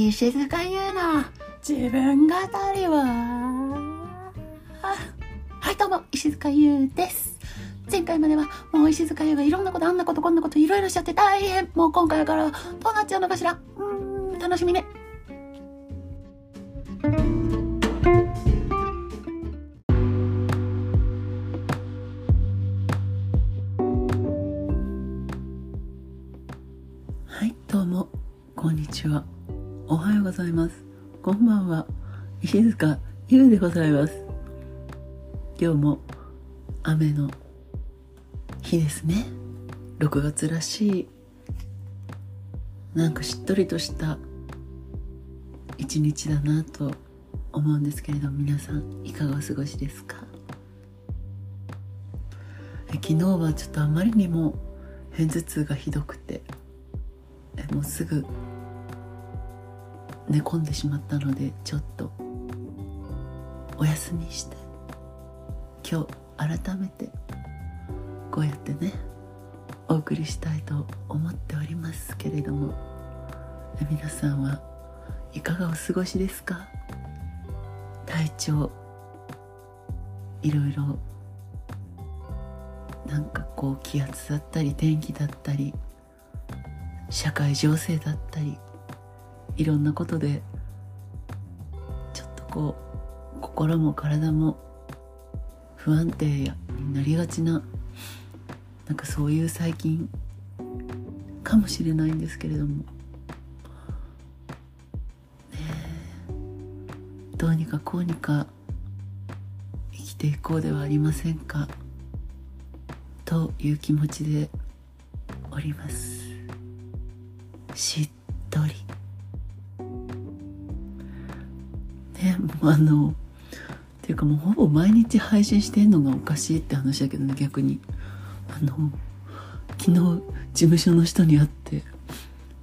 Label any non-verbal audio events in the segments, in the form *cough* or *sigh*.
石塚優の自分語りは。はいどうも石塚優です。前回まではもう石塚優がいろんなことあんなことこんなこといろいろしちゃって大変。もう今回からどうなっちゃうのかしら。うん楽しみね。はいどうも。こんにちは。います。こんばんは。石塚優でございます。今日も雨の日ですね。6月らしいなんかしっとりとした一日だなと思うんですけれど皆さんいかがお過ごしですか？昨日はちょっとあまりにも片頭痛がひどくてもうすぐ寝込んでしまったのでちょっとお休みして今日改めてこうやってねお送りしたいと思っておりますけれども皆さんはいかがお過ごしですか？体調いろいろなんかこう気圧だったり天気だったり社会情勢だったりいろんなことでちょっとこう心も体も不安定になりがちななんかそういう最近かもしれないんですけれども。ねどうにかこうにか生きていこうではありませんか？という気持ちでおります。*laughs* あのっていうかもうほぼ毎日配信してんのがおかしいって話だけどね逆に。あの昨日事務所の人に会って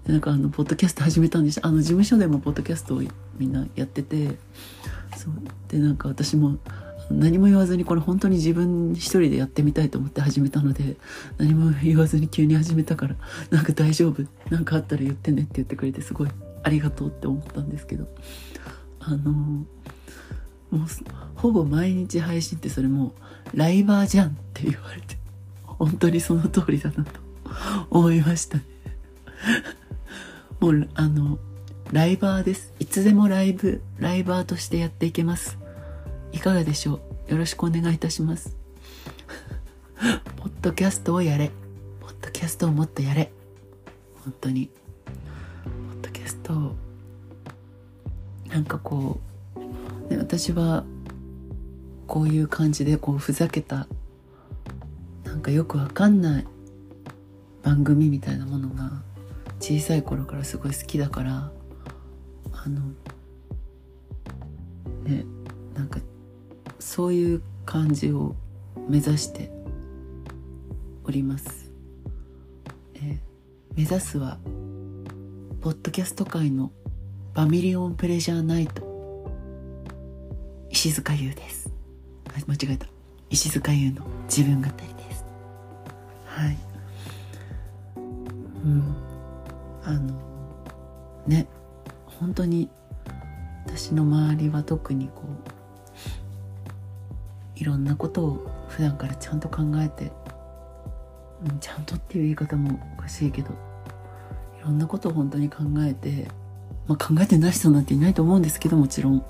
でなんかあのポッドキャスト始めたんです。あの事務所でもポッドキャストをみんなやっててそう。でなんか私も何も言わずにこれ本当に自分一人でやってみたいと思って始めたので何も言わずに急に始めたからなんか大丈夫なんかあったら言ってねって言ってくれてすごいありがとうって思ったんですけどあのもうほぼ毎日配信ってそれもうライバーじゃんって言われて本当にその通りだなと思いましたね。もうあのライバーです。いつでもライブライバーとしてやっていけます。いかがでしょう？よろしくお願いいたします。*laughs* ポッドキャストをやれ。ポッドキャストをもっとやれ。本当に。ポッドキャストをなんかこう、ね、私はこういう感じでこうふざけたなんかよくわかんない番組みたいなものが小さい頃からすごい好きだからあのねなんかそういう感じを目指しております、え目指すはポッドキャスト界のバミリオンプレジャーナイト。石塚優です。間違えた。石塚優の自分語りです。はい。うん。あのね。本当に私の周りは特にこういろんなことを普段からちゃんと考えて、うん、ちゃんとっていう言い方もおかしいけどいろんなことを本当に考えて、まあ、考えてない人なんていないと思うんですけどもちろん。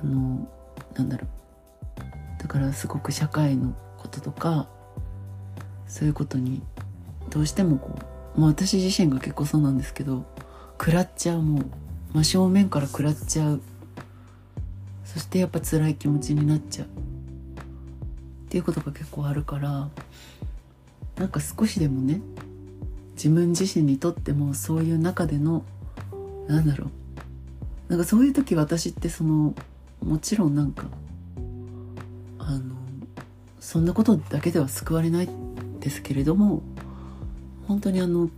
あのなんだろう。だからすごく社会のこととかそういうことにどうしてもこう、まあ、私自身が結構そうなんですけど食らっちゃうもう真正面から食らっちゃう。そしてやっぱ辛い気持ちになっちゃう。っていうことが結構あるからなんか少しでもね自分自身にとってもそういう中でのなんだろう。なんかそういう時私ってそのもちろんなんかあのそんなことだけでは救われないですけれども本当にあの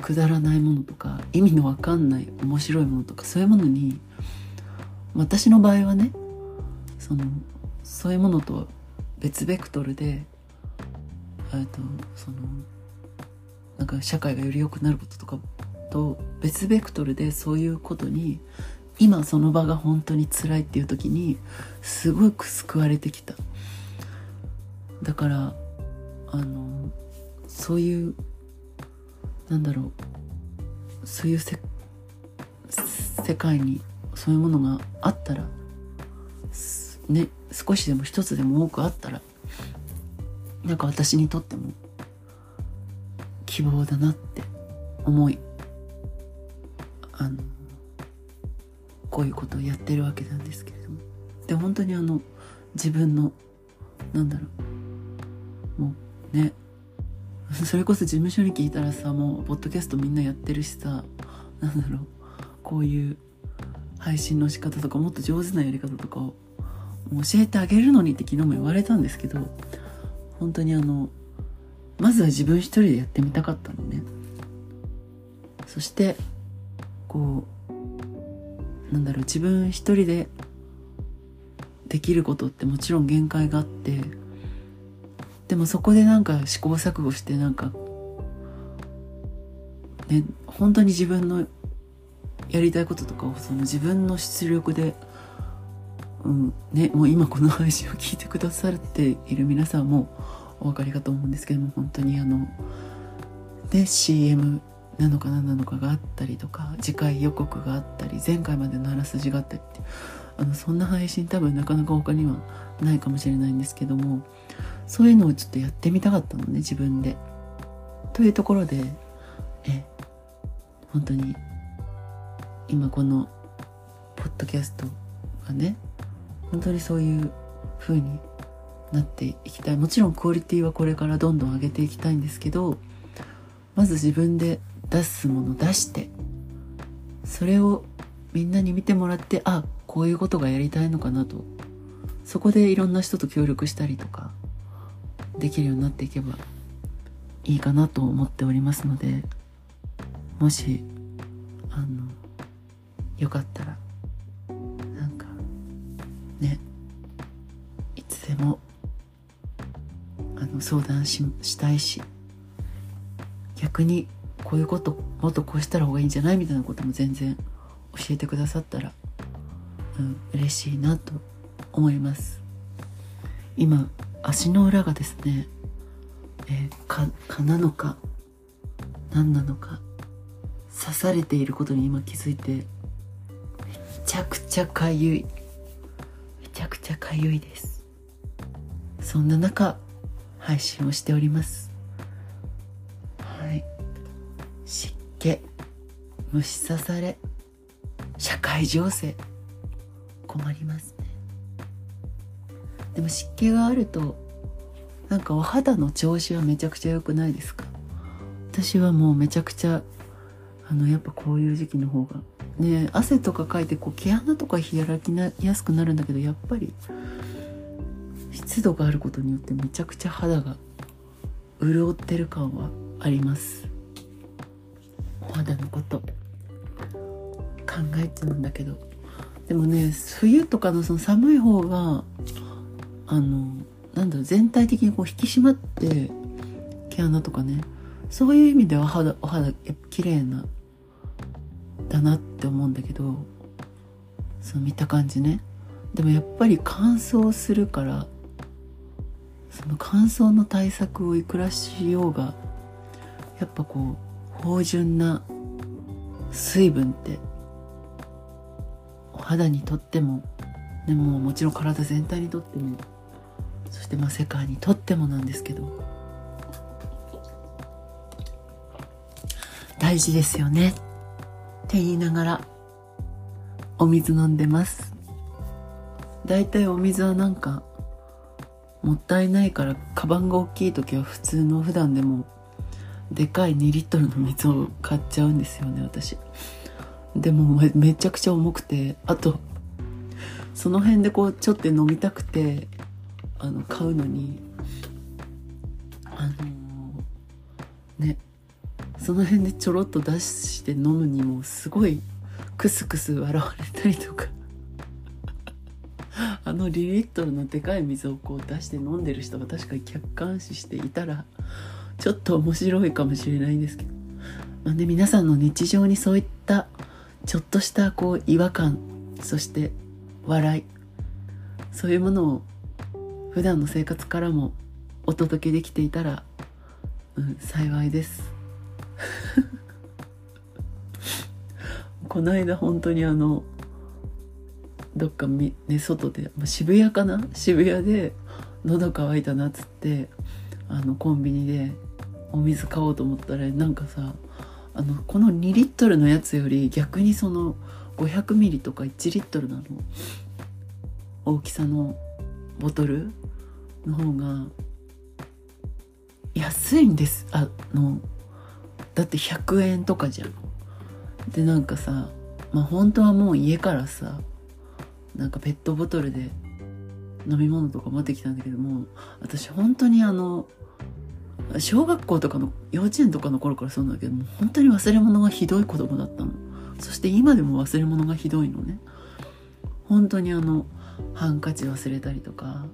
くだらないものとか意味のわかんない面白いものとかそういうものに私の場合はねそのそういうものとは別ベクトルでえっとそのなんか社会がより良くなることとかと別ベクトルでそういうことに今その場が本当に辛いっていう時にすごく救われてきた。だからあのそういうなんだろうそういうせ世界にそういうものがあったらね少しでも一つでも多くあったらなんか私にとっても希望だなって思いあのこういうことをやってるわけなんですけれども。で本当にあの自分のなんだろう。もうね。*laughs* それこそ事務所に聞いたらさもうポッドキャストみんなやってるしさなんだろう。こういう配信の仕方とかもっと上手なやり方とかを教えてあげるのにって昨日も言われたんですけど本当にあのまずは自分一人でやってみたかったのね。そしてこうなんだろう自分一人でできることってもちろん限界があってでもそこでなんか試行錯誤してなんかね本当に自分のやりたいこととかをその自分の出力でうんね、もう今この配信を聞いてくださっている皆さんもお分かりかと思うんですけども本当にあので CM なのか何なのかがあったりとか次回予告があったり前回までのあらすじがあったりってあのそんな配信多分なかなか他にはないかもしれないんですけどもそういうのをちょっとやってみたかったのね自分で。というところでえ本当に今このポッドキャストがね本当にそういう風になっていきたいもちろんクオリティはこれからどんどん上げていきたいんですけどまず自分で出すもの出してそれをみんなに見てもらってあこういうことがやりたいのかなと。そこでいろんな人と協力したりとかできるようになっていけばいいかなと思っておりますのでもしあのよかったらなんかねいつでもあの相談ししたいし逆にこういうこともっとこうしたら方がいいんじゃないみたいなことも全然教えてくださったら、うん、嬉しいなと思います。今足の裏がですね、えー、かなのか何なのか刺されていることに今気づいてめちゃくちゃかゆいめちゃくちゃかゆいです。そんな中配信をしております。湿気虫刺され社会情勢困りますね。でも湿気があるとなんかお肌の調子はめちゃくちゃ良くないですか？私はもうめちゃくちゃあのやっぱこういう時期の方が。ね汗とかかいてこう毛穴とか冷やらきなやすくなるんだけどやっぱり湿度があることによってめちゃくちゃ肌が潤ってる感はあります。お肌のこと。考えちゃうんだけど。でもね冬とかのその寒い方があのなんだろう全体的にこう引き締まって毛穴とかね。そういう意味では肌お肌やっぱ綺麗なだなって思うんだけどそう見た感じね。でもやっぱり乾燥するからその乾燥の対策をいくらしようがやっぱこう芳醇な水分ってお肌にとってもでももちろん体全体にとってもそしてまあ世界にとってもなんですけど大事ですよね。って言いながらお水飲んでます。だいたいお水はなんかもったいないからカバンが大きい時は普通の普段でもでかい2リットルの水を買っちゃうんですよね私。でもめちゃくちゃ重くてあとその辺でこうちょっと飲みたくてあの買うのにあのー、ねその辺でちょろっと出して飲むにもすごいクスクス笑われたりとか。*laughs* あの2リットルのでかい水をこう出して飲んでる人が確かに客観視していたらちょっと面白いかもしれないんですけど。まあね、皆さんの日常にそういったちょっとしたこう違和感そして笑いそういうものを普段の生活からもお届けできていたら、うん、幸いです。*laughs* この間本当にあのどっかみ、ね、外で、まあ、渋谷かな？渋谷で喉乾いたなっつってあのコンビニでお水買おうと思ったらなんかさあのこの2リットルのやつより逆にその500ミリとか1リットルなの。大きさのボトルの方が安いんです。あのだって100円とかじゃん。でなんかさまあ本当はもう家からさなんかペットボトルで飲み物とか持ってきたんだけども私本当にあの小学校とかの幼稚園とかの頃からそうなんだけども本当に忘れ物がひどい子供だったの。そして今でも忘れ物がひどいのね。本当にあのハンカチ忘れたりとか。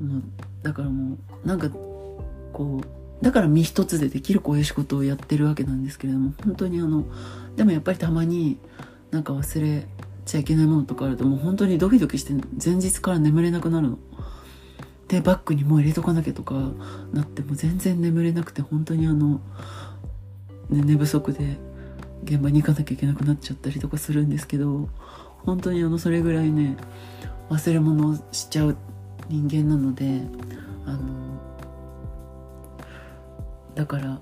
もうだからもうなんかこうだから身一つでできるこういう仕事をやってるわけなんですけれども本当にあのでもやっぱりたまになんか忘れちゃいけないものとかあるともう本当にドキドキして前日から眠れなくなるの。でバッグにもう入れとかなきゃとかなっても全然眠れなくて本当にあの、ね、寝不足で現場に行かなきゃいけなくなっちゃったりとかするんですけど本当にあのそれぐらいね忘れ物をしちゃう人間なのであのだから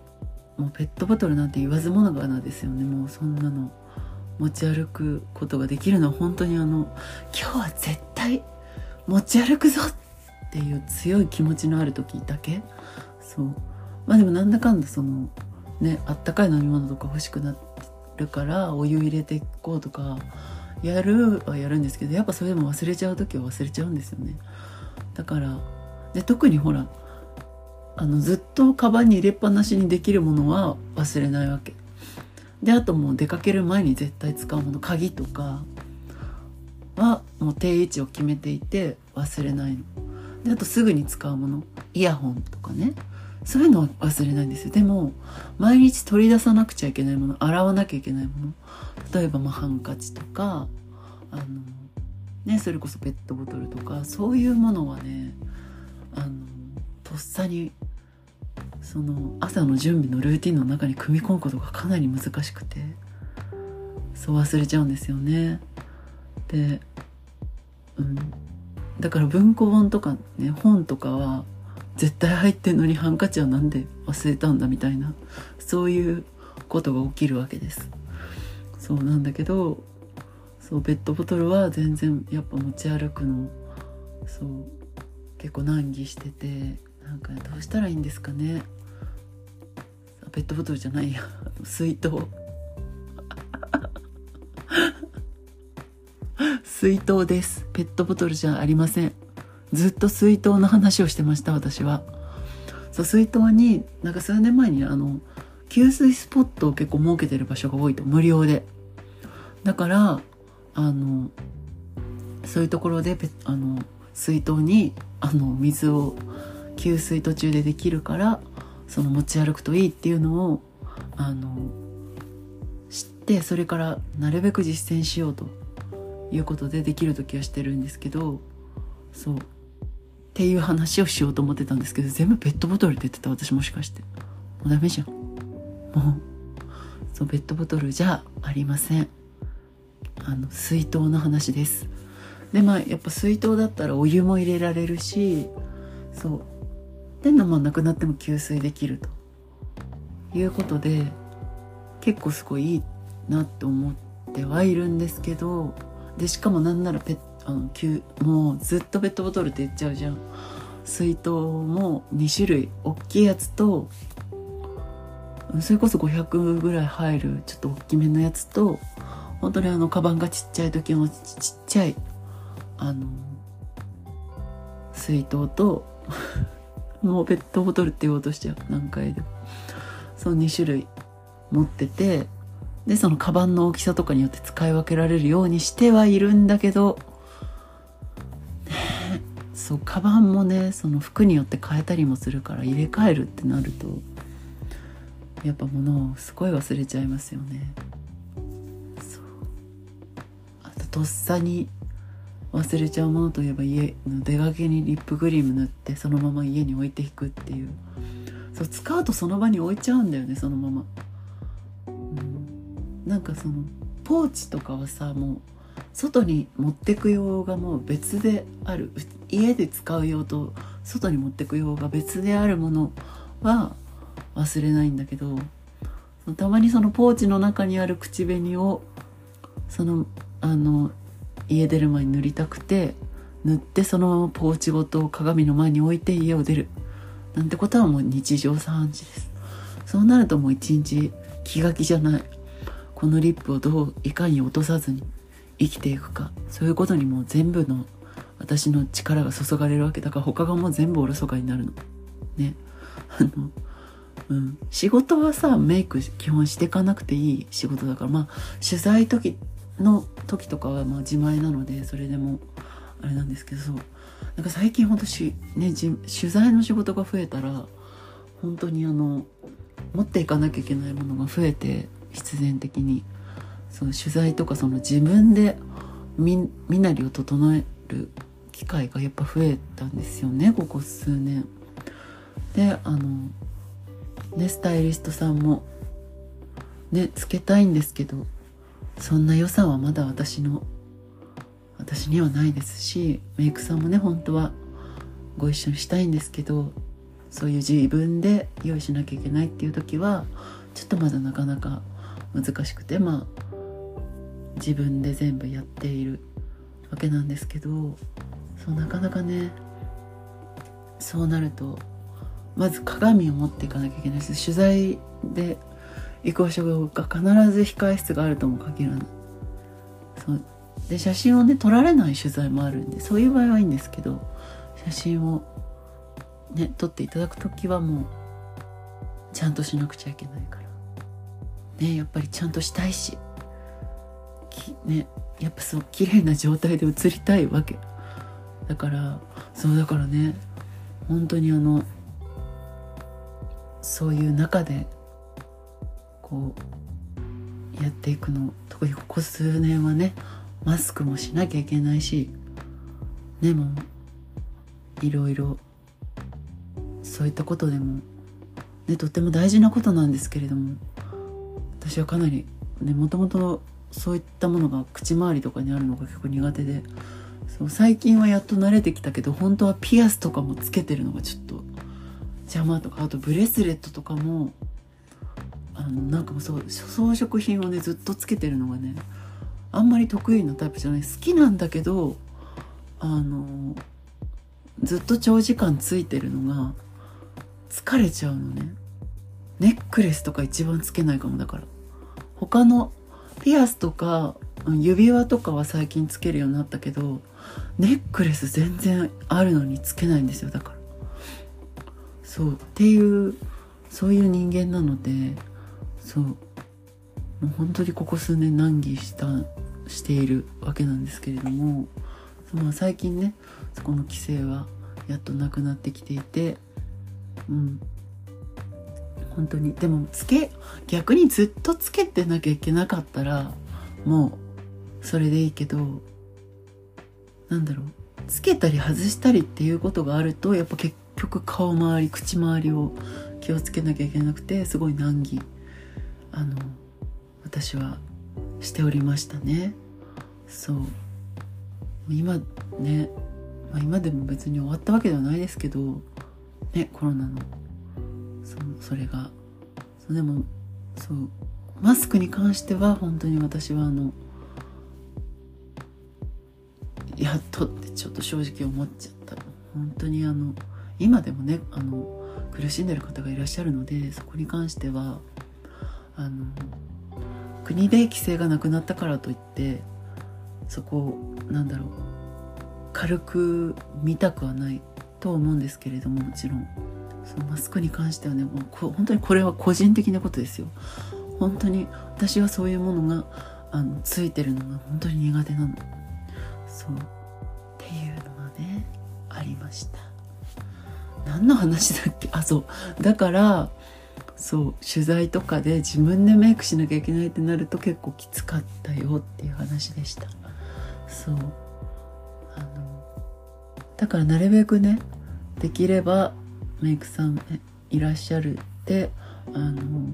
もうペットボトルなんて言わずもがなですよね。もうそんなの持ち歩くことができるのは本当にあの今日は絶対持ち歩くぞっっていう強い気持ちのある時だけ？そう。まあでもなんだかんだそのねあったかい飲み物とか欲しくなるからお湯入れていこうとかやるはやるんですけどやっぱそれでも忘れちゃう時は忘れちゃうんですよね。だからで特にほらあのずっとカバンに入れっぱなしにできるものは忘れないわけ。であともう出かける前に絶対使うもの鍵とかはもう定位置を決めていて忘れないの。であとすぐに使うもの。イヤホンとかね。そういうのは忘れないんですよ。でも毎日取り出さなくちゃいけないもの。洗わなきゃいけないもの。例えばまあハンカチとかあのねそれこそペットボトルとかそういうものはねあのとっさにその朝の準備のルーティンの中に組み込むことがかなり難しくてそう忘れちゃうんですよね。で、うん、だから文庫本とかね本とかは絶対入ってんのにハンカチはなんで忘れたんだみたいなそういうことが起きるわけです。そうなんだけどそうペットボトルは全然やっぱ持ち歩くのそう結構難儀しててなんかどうしたらいいんですかねペットボトルじゃないや水筒水筒です。ペットボトルじゃありません。ずっと水筒の話をしてました私は。そう水筒になんか数年前にあの給水スポットを結構設けてる場所が多いと無料で。だからあのそういうところであの水筒にあの水を給水途中でできるからその持ち歩くといいっていうのをあの知ってそれからなるべく実践しようと。いうことでできる時はしてるんですけどそう。っていう話をしようと思ってたんですけど全部ペットボトルって言ってた。私もしかして。もうダメじゃん。もう。そうペットボトルじゃありません。あの水筒の話です。でまあやっぱ水筒だったらお湯も入れられるしそう。でのもなくなっても給水できると。いうことで結構すごいいいなって思ってはいるんですけどでしかもなんならペあのもうずっとペットボトルって言っちゃうじゃん。水筒も2種類大きいやつとそれこそ500ぐらい入るちょっと大きめのやつと本当にあのカバンがちっちゃい時のちっちゃいあの水筒と *laughs* もうペットボトルって言おうとしちゃう何回でも。その2種類持っててでそのカバンの大きさとかによって使い分けられるようにしてはいるんだけど *laughs* そうカバンもねその服によって変えたりもするから入れ替えるってなるとやっぱ物をすごい忘れちゃいますよね。そう。あととっさに忘れちゃうものといえば家の出かけにリップクリーム塗ってそのまま家に置いていくっていう。そう使うとその場に置いちゃうんだよねそのまま、なんかそのポーチとかはさもう外に持ってく用がもう別である。家で使う用と外に持ってく用が別であるものは忘れないんだけどたまにそのポーチの中にある口紅をそのあの家出る前に塗りたくて塗ってそのままポーチごと鏡の前に置いて家を出る。なんてことはもう日常茶飯事です。そうなるともう一日気が気じゃない。このリップをどういかに落とさずに生きていくかそういうことにもう全部の私の力が注がれるわけだから他がもう全部おろそかになるの。ね。あのうん。仕事はさメイク基本していかなくていい仕事だからまあ取材時の時とかはまあ自前なのでそれでもあれなんですけどそう。なんか最近ほんとし、ね、取材の仕事が増えたら本当にあの持っていかなきゃいけないものが増えて必然的にその取材とかその自分で身なりを整える機会がやっぱ増えたんですよねここ数年。であのねスタイリストさんもねつけたいんですけどそんな予算はまだ私の私にはないですしメイクさんもね本当はご一緒にしたいんですけどそういう自分で用意しなきゃいけないっていう時はちょっとまだなかなか難しくてまあ自分で全部やっているわけなんですけどそうなかなかねそうなるとまず鏡を持っていかなきゃいけないです取材で行く場所が必ず控え室があるとも限らない。そう。で写真をね撮られない取材もあるんでそういう場合はいいんですけど写真をね撮っていただく時はもうちゃんとしなくちゃいけないから。ねやっぱりちゃんとしたいしねやっぱそう綺麗な状態で写りたいわけ。だからそうだからね本当にあのそういう中でこうやっていくの特にここ数年はねマスクもしなきゃいけないしでもいろいろそういったことでもねとっても大事なことなんですけれども私はかなりねもともとそういったものが口周りとかにあるのが結構苦手でそう最近はやっと慣れてきたけど本当はピアスとかもつけてるのがちょっと邪魔とかあとブレスレットとかもあのなんかもそう装飾品をねずっとつけてるのがねあんまり得意なタイプじゃない。好きなんだけどあのずっと長時間ついてるのが疲れちゃうのね。ネックレスとか一番つけないかもだから。他のピアスとか指輪とかは最近つけるようになったけどネックレス全然あるのにつけないんですよ。だから。そうっていうそういう人間なのでそう。もう本当にここ数年難儀したしているわけなんですけれども、まあ、最近ねそこの規制はやっとなくなってきていてうん。本当に。でもつけ逆にずっとつけてなきゃいけなかったらもうそれでいいけどなんだろう。つけたり外したりっていうことがあるとやっぱ結局顔周り口周りを気をつけなきゃいけなくてすごい難儀あの私はしておりましたね。そう。今ね、まあ、今でも別に終わったわけではないですけどねコロナのそそれが。そうでもそうマスクに関しては本当に私はあのやっとってちょっと正直思っちゃった。本当にあの今でもねあの苦しんでる方がいらっしゃるのでそこに関してはあの国で規制がなくなったからといってそこをなんだろう軽く見たくはないと思うんですけれどももちろん。そのマスクに関してはねもうこ本当にこれは個人的なことですよ。本当に私はそういうものがあのついてるのが本当に苦手なの。そう。っていうのがねありました。何の話だっけ？あそう。だからそう取材とかで自分でメイクしなきゃいけないってなると結構きつかったよっていう話でした。そう。あのだからなるべくねできればメイクさんいらっしゃるってあの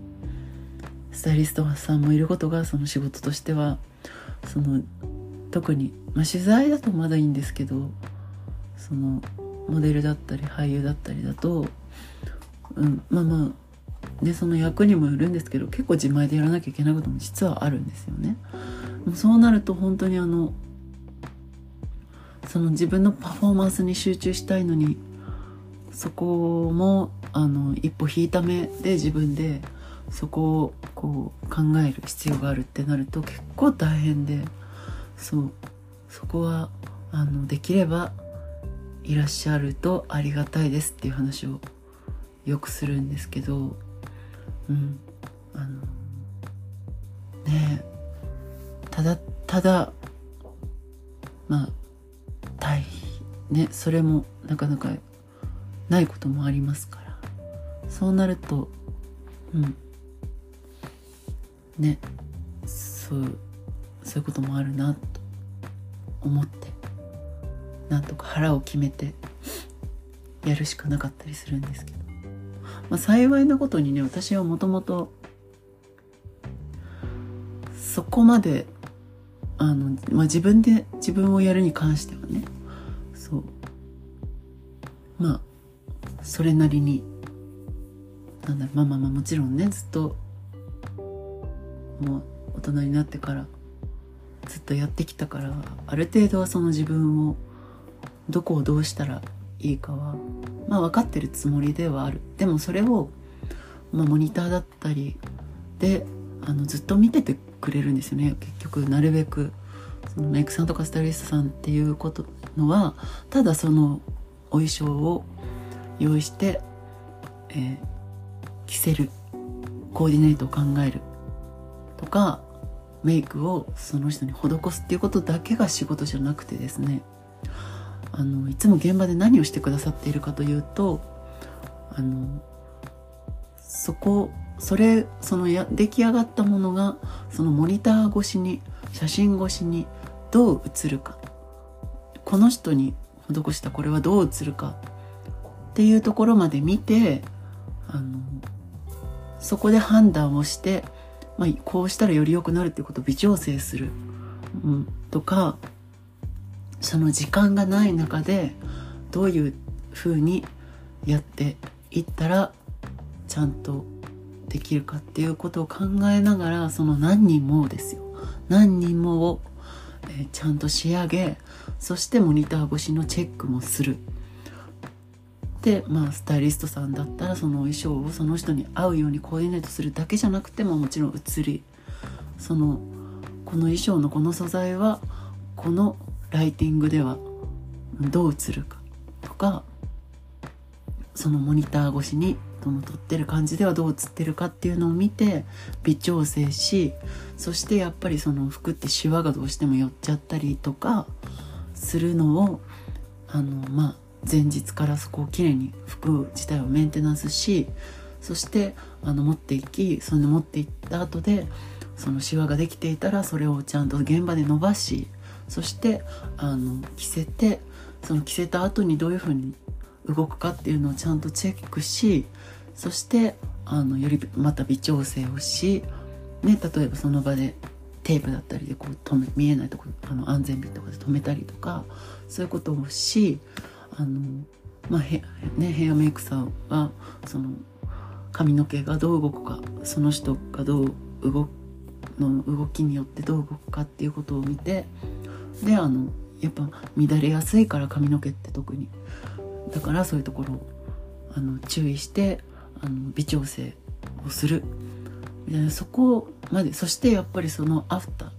スタイリストさんもいることがその仕事としてはその特に、まあ、取材だとまだいいんですけどそのモデルだったり俳優だったりだと、うん、まあまあでその役にもよるんですけど結構自前でやらなきゃいけないことも実はあるんですよね。そうなると本当にあのその自分のパフォーマンスに集中したいのにそこもあの一歩引いた目で自分でそこをこう考える必要があるってなると結構大変でそう。そこはあのできればいらっしゃるとありがたいですっていう話をよくするんですけどうん。あのねただただまあ大変。ねそれもなかなかないこともありますから。そうなるとうん。ね。そうそういうこともあるなと思ってなんとか腹を決めてやるしかなかったりするんですけど、まあ、幸いなことにね私はもともとそこまであの、まあ、自分で自分をやるに関してはねそれなりになんだろうまあまあまあもちろんねずっともう大人になってからずっとやってきたからある程度はその自分をどこをどうしたらいいかはまあ分かってるつもりではある。でもそれを、まあ、モニターだったりであのずっと見ててくれるんですよね。結局なるべくそのメイクさんとかスタイリストさんっていうことのはただそのお衣装を用意して、えー、着せるコーディネートを考えるとかメイクをその人に施すっていうことだけが仕事じゃなくてですね。あのいつも現場で何をしてくださっているかというとあのそこそれそのや出来上がったものがそのモニター越しに写真越しにどう映るか。この人に施したこれはどう映るかっていうところまで見てあのそこで判断をしてまあ、こうしたらより良くなるっていうことを微調整する、うん、とかその時間がない中でどういうふうにやっていったらちゃんとできるかっていうことを考えながらその何人もですよ。何人もを、えー、ちゃんと仕上げそしてモニター越しのチェックもする。でまあスタイリストさんだったらその衣装をその人に合うようにコーディネートするだけじゃなくてももちろん写り。そのこの衣装のこの素材はこのライティングではどう映るか。とかそのモニター越しにその撮ってる感じではどう映ってるかっていうのを見て微調整しそしてやっぱりその服ってシワがどうしても寄っちゃったりとかするのをあのまあ前日からそこをきれいに服自体をメンテナンスしそしてあの持っていきその持っていった後でそのシワができていたらそれをちゃんと現場で伸ばしそしてあの着せてその着せた後にどういうふうに動くかっていうのをちゃんとチェックしそしてあのよりまた微調整をし、ね、例えばその場でテープだったりでこう止め見えないとこあの安全ビとかで止めたりとかそういうことをしあの、まあへね、ヘアメイクさんはその髪の毛がどう動くかその人がどう動くの動きによってどう動くかっていうことを見てであのやっぱ乱れやすいから髪の毛って特に。だからそういうところをあの注意してあの微調整をする。みたいなそこまで。そしてやっぱりそのアフター。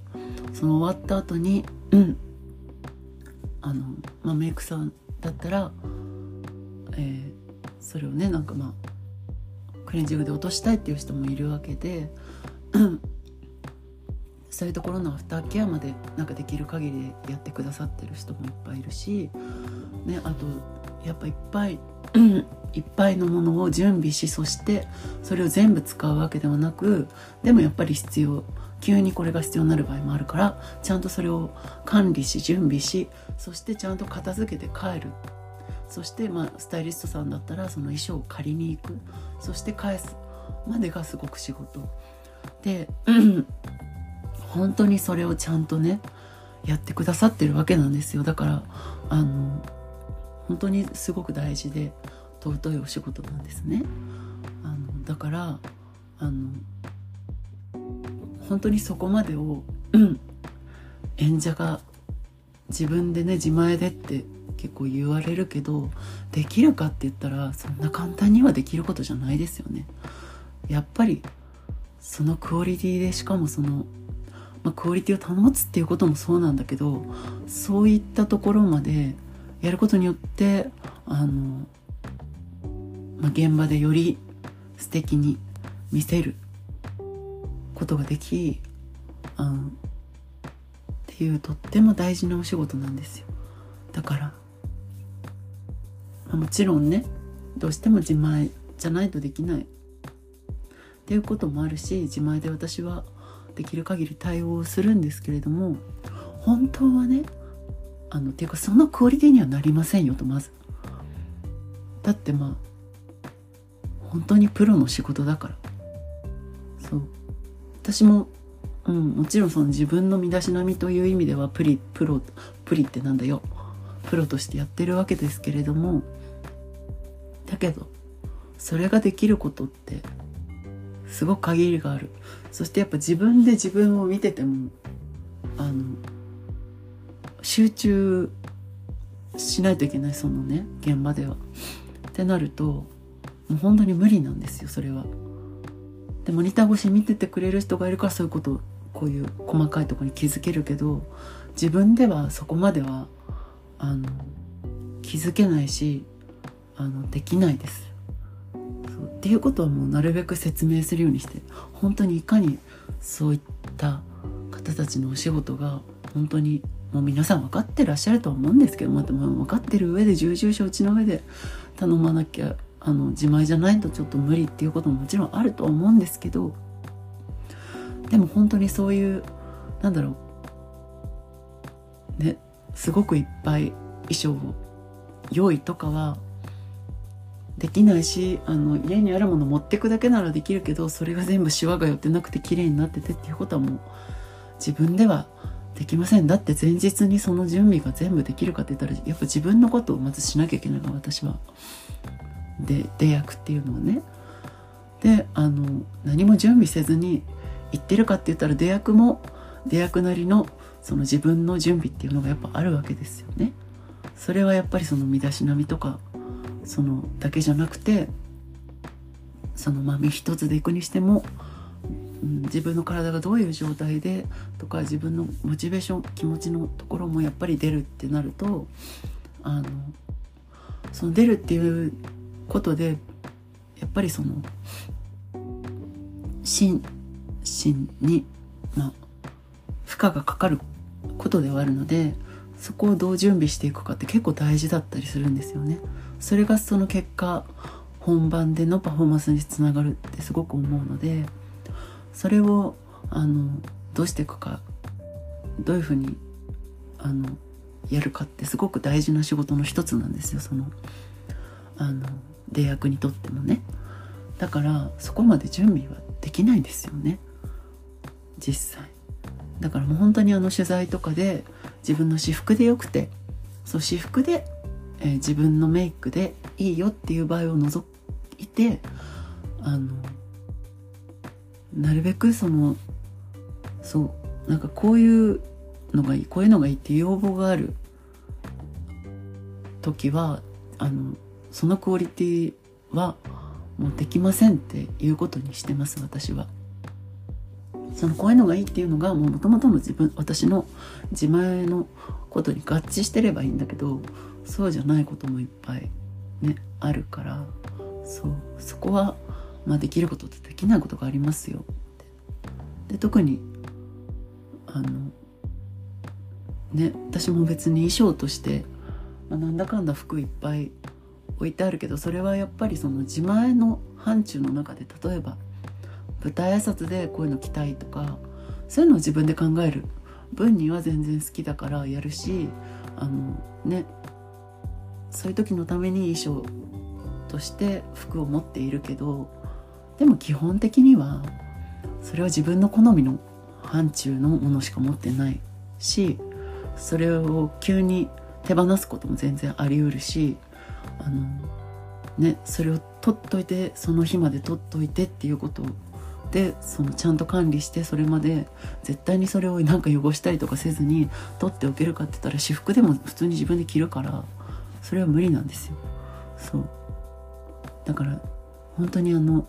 その終わった後にうん。あの、まあ、メイクさんだったら、えー、それをねなんかまあクレンジングで落としたいっていう人もいるわけで *clears throat* そういうところのアフターケアまでなんかできる限りでやってくださってる人もいっぱいいるし、ね、あとやっぱいっぱい *clears throat* いっぱいのものを準備しそしてそれを全部使うわけではなくでもやっぱり必要。急にこれが必要になる場合もあるからちゃんとそれを管理し準備しそしてちゃんと片付けて帰る。そしてまあスタイリストさんだったらその衣装を借りに行く。そして返すまでがすごく仕事。で、本当にそれをちゃんとねやってくださってるわけなんですよ。だからあの本当にすごく大事で尊いお仕事なんですね。あのだからあの本当にそこまでを、うん、演者が自分でね自前でって結構言われるけどできるかって言ったらそんな簡単にはできることじゃないですよね。やっぱりそのクオリティでしかもその、まあ、クオリティを保つっていうこともそうなんだけどそういったところまでやることによってあの、まあ、現場でより素敵に見せることができあのっていうとっても大事なお仕事なんですよ。だから、まあ、もちろんねどうしても自前じゃないとできない。っていうこともあるし自前で私はできる限り対応するんですけれども本当はねあのっていうかそのクオリティにはなりませんよとまず。だってまあ本当にプロの仕事だから。そう。私も、うん、もちろんその自分の身だしなみという意味ではプリプロプリってなんだよプロとしてやってるわけですけれどもだけどそれができることってすごく限りがあるそしてやっぱ自分で自分を見ててもあの集中しないといけないそのね現場では。ってなるともう本当に無理なんですよそれは。でモニター越し見ててくれる人がいるからそういうことこういう細かいとこに気づけるけど自分ではそこまではあの気づけないしあのできないです。そうっていうことはもうなるべく説明するようにして本当にいかにそういった方たちのお仕事が本当にもう皆さん分かってらっしゃるとは思うんですけどまた分かってる上で重々承知の上で頼まなきゃあの自前じゃないとちょっと無理っていうことももちろんあるとは思うんですけどでも本当にそういうなんだろうねすごくいっぱい衣装を用意とかはできないしあの家にあるもの持ってくだけならできるけどそれが全部シワが寄ってなくて綺麗になっててっていうことはもう自分ではできません。だって前日にその準備が全部できるかって言ったらやっぱ自分のことをまずしなきゃいけないの私は。で出役っていうのはねであの何も準備せずに行ってるかって言ったら出役も出役なりのその自分の準備っていうのがやっぱあるわけですよね。それはやっぱりその身だしなみとかそのだけじゃなくてそのまあ身一つで行くにしても、うん、自分の体がどういう状態でとか自分のモチベーション気持ちのところもやっぱり出るってなるとあのその出るっていうことでやっぱりその心身に、ま、負荷がかかることではあるのでそこをどう準備していくかって結構大事だったりするんですよね。それがその結果本番でのパフォーマンスにつながるってすごく思うのでそれをあのどうしていくかどういうふうにあのやるかってすごく大事な仕事の一つなんですよそのあの出役にとってもね。だからそこまで準備はできないですよね。実際。だからもう本当にあの取材とかで自分の私服でよくてそう私服で、えー、自分のメイクでいいよっていう場合を除いてあのなるべくそのそうなんかこういうのがいいこういうのがいいっていう要望がある時はあのそのクオリティはもうできませんっていうことにしてます私は。そのこういうのがいいっていうのがもともとの自分私の自前のことに合致してればいいんだけどそうじゃないこともいっぱいねあるからそうそこは、まあ、できることとできないことがありますよで特にあのね私も別に衣装として、まあ、なんだかんだ服いっぱい置いてあるけどそれはやっぱりその自前の範疇の中で例えば舞台挨拶でこういうの着たいとかそういうのを自分で考える分には全然好きだからやるしあのねそういう時のために衣装として服を持っているけどでも基本的にはそれは自分の好みの範疇のものしか持ってないしそれを急に手放すことも全然あり得るしあのねそれを取っといてその日まで取っといてっていうことでそのちゃんと管理してそれまで絶対にそれをなんか汚したりとかせずに取っておけるかって言ったら私服でも普通に自分で着るからそれは無理なんですよ。そう。だから本当にあの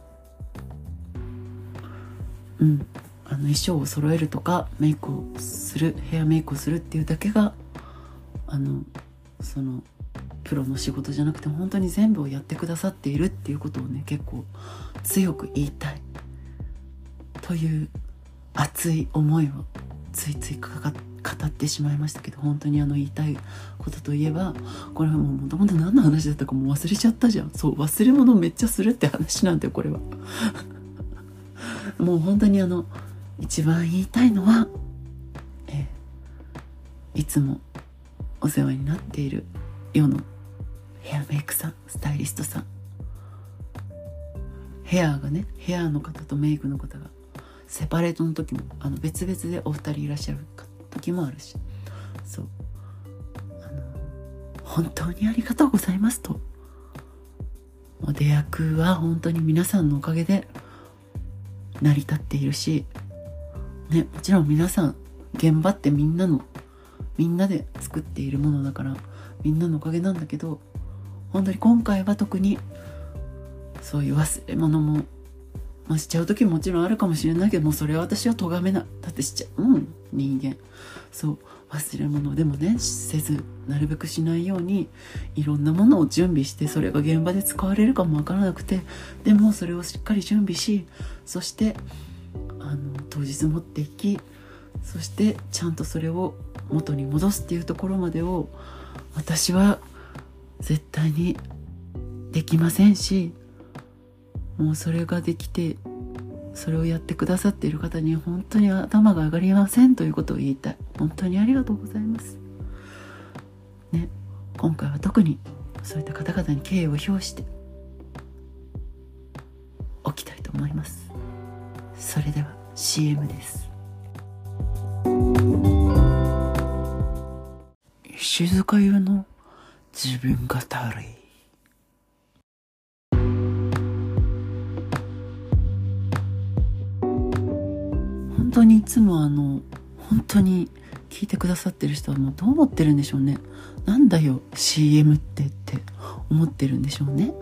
うんあの衣装を揃えるとかメイクをするヘアメイクをするっていうだけがあのそのプロの仕事じゃなくて本当に全部をやってくださっているっていうことをね結構強く言いたいという熱い思いをついついかか語ってしまいましたけど本当にあの言いたいことといえばこれはもうもともと何の話だったかも忘れちゃったじゃん。そう忘れ物めっちゃするって話なんだよこれは。*laughs* もう本当にあの一番言いたいのは、え、いつもお世話になっている世のヘアメイクさんスタイリストさん。ヘアがねヘアの方とメイクの方がセパレートの時もあの別々でお二人いらっしゃる時もあるし。そう。本当にありがとうございますと。もう出役は本当に皆さんのおかげで成り立っているしねもちろん皆さん現場ってみんなのみんなで作っているものだからみんなのおかげなんだけど本当に今回は特にそういう忘れ物も、まあ、しちゃう時ももちろんあるかもしれないけどもそれは私は咎めないだってしちゃううん人間。そう忘れ物でもねせずなるべくしないようにいろんなものを準備してそれが現場で使われるかもわからなくてでもそれをしっかり準備しそしてあの当日持っていきそしてちゃんとそれを元に戻すっていうところまでを私は絶対にできませんしもうそれができてそれをやってくださっている方に本当に頭が上がりませんということを言いたい。本当にありがとうございます。ね今回は特にそういった方々に敬意を表しておきたいと思います。それでは CM です。石塚優の自分語り本当にいつもあの本当に聞いてくださってる人はもうどう思ってるんでしょうね。なんだよ CM ってって思ってるんでしょうね。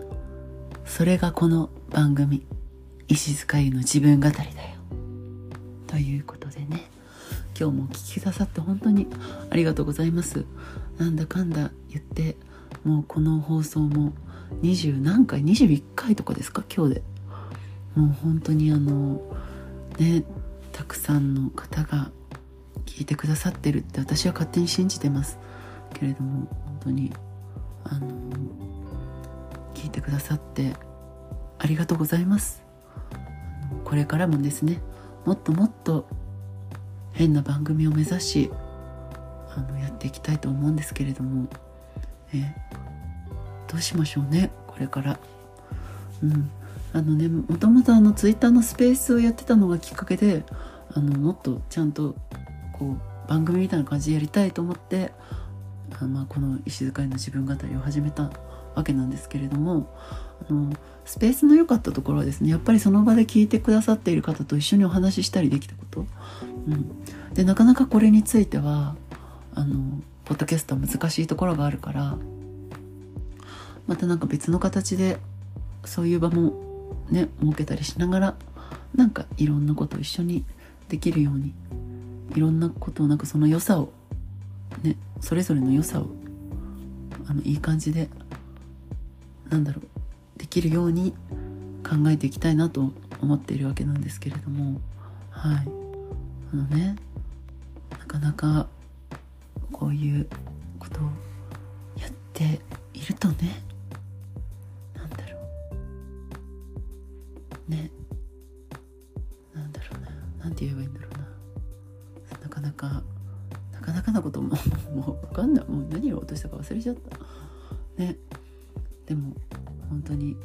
それがこの番組石塚優の自分語りだよ。ということでね。今日もお聞きくださって本当にありがとうございます。なんだかんだ言ってもうこの放送も20何回21回とかですか今日で。もう本当にあのねたくさんの方が聞いてくださってるって私は勝手に信じてます。けれども本当にあの聞いてくださってありがとうございます。これからもですねもっともっと変な番組を目指しあのやっていきたいと思うんですけれども、えどうしましょうねこれから。うん。あのねもともとあのツイッターのスペースをやってたのがきっかけであのもっとちゃんとこう番組みたいな感じでやりたいと思ってあまあ、この石塚への自分語りを始めたわけなんですけれどもあのスペースの良かったところはですねやっぱりその場で聞いてくださっている方と一緒にお話ししたりできたこと、うん、でなかなかこれについてはあのポッドキャストは難しいところがあるからまたなんか別の形でそういう場もね設けたりしながらなんかいろんなことを一緒にできるようにいろんなことをなんかその良さをねそれぞれの良さをあのいい感じでなんだろうできるように考えていきたいなと思っているわけなんですけれどもはい。あのねかなかこういうことをやっているとねなんだろう。ね。なんだろうな。何て言えばいいんだろうな。なかなかなかなかなことも *laughs* もう分かんない。もう何を落としたか忘れちゃった。ね。でも本当に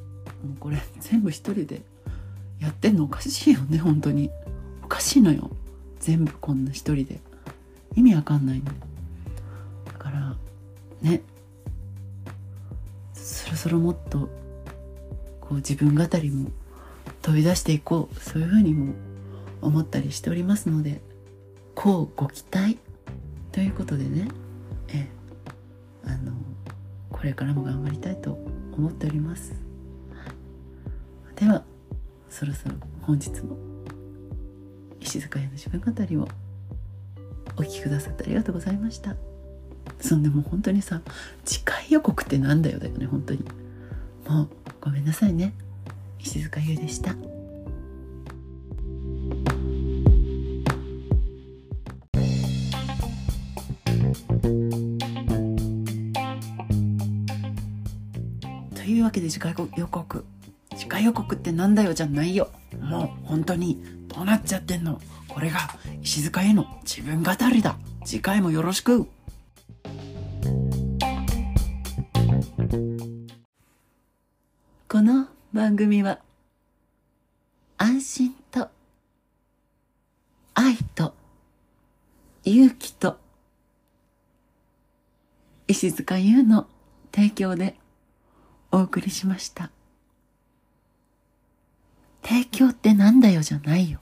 もうこれ全部一人でやってんのおかしいよね本当に。おかしいのよ。全部こんな一人で。意味わかんないの。だからね。そろそろもっとこう自分語りも飛び出していこう。そういうふうにも思ったりしておりますのでこうご期待。ということでね。えあのこれからも頑張りたいと思っております。ではそろそろ本日も石塚屋の自分語りをお聞きくださってありがとうございました。そんでも本当にさ次回予告ってなんだよだよね本当に。もうごめんなさいね。石塚優でした。というわけで次回予告。次回予告ってなんだよじゃないよ。もう本当にどうなっちゃってんの。これが石塚への自分語りだ次回もよろしくこの番組は安心と愛と勇気と石塚優の提供でお送りしました。提供ってなんだよじゃないよ。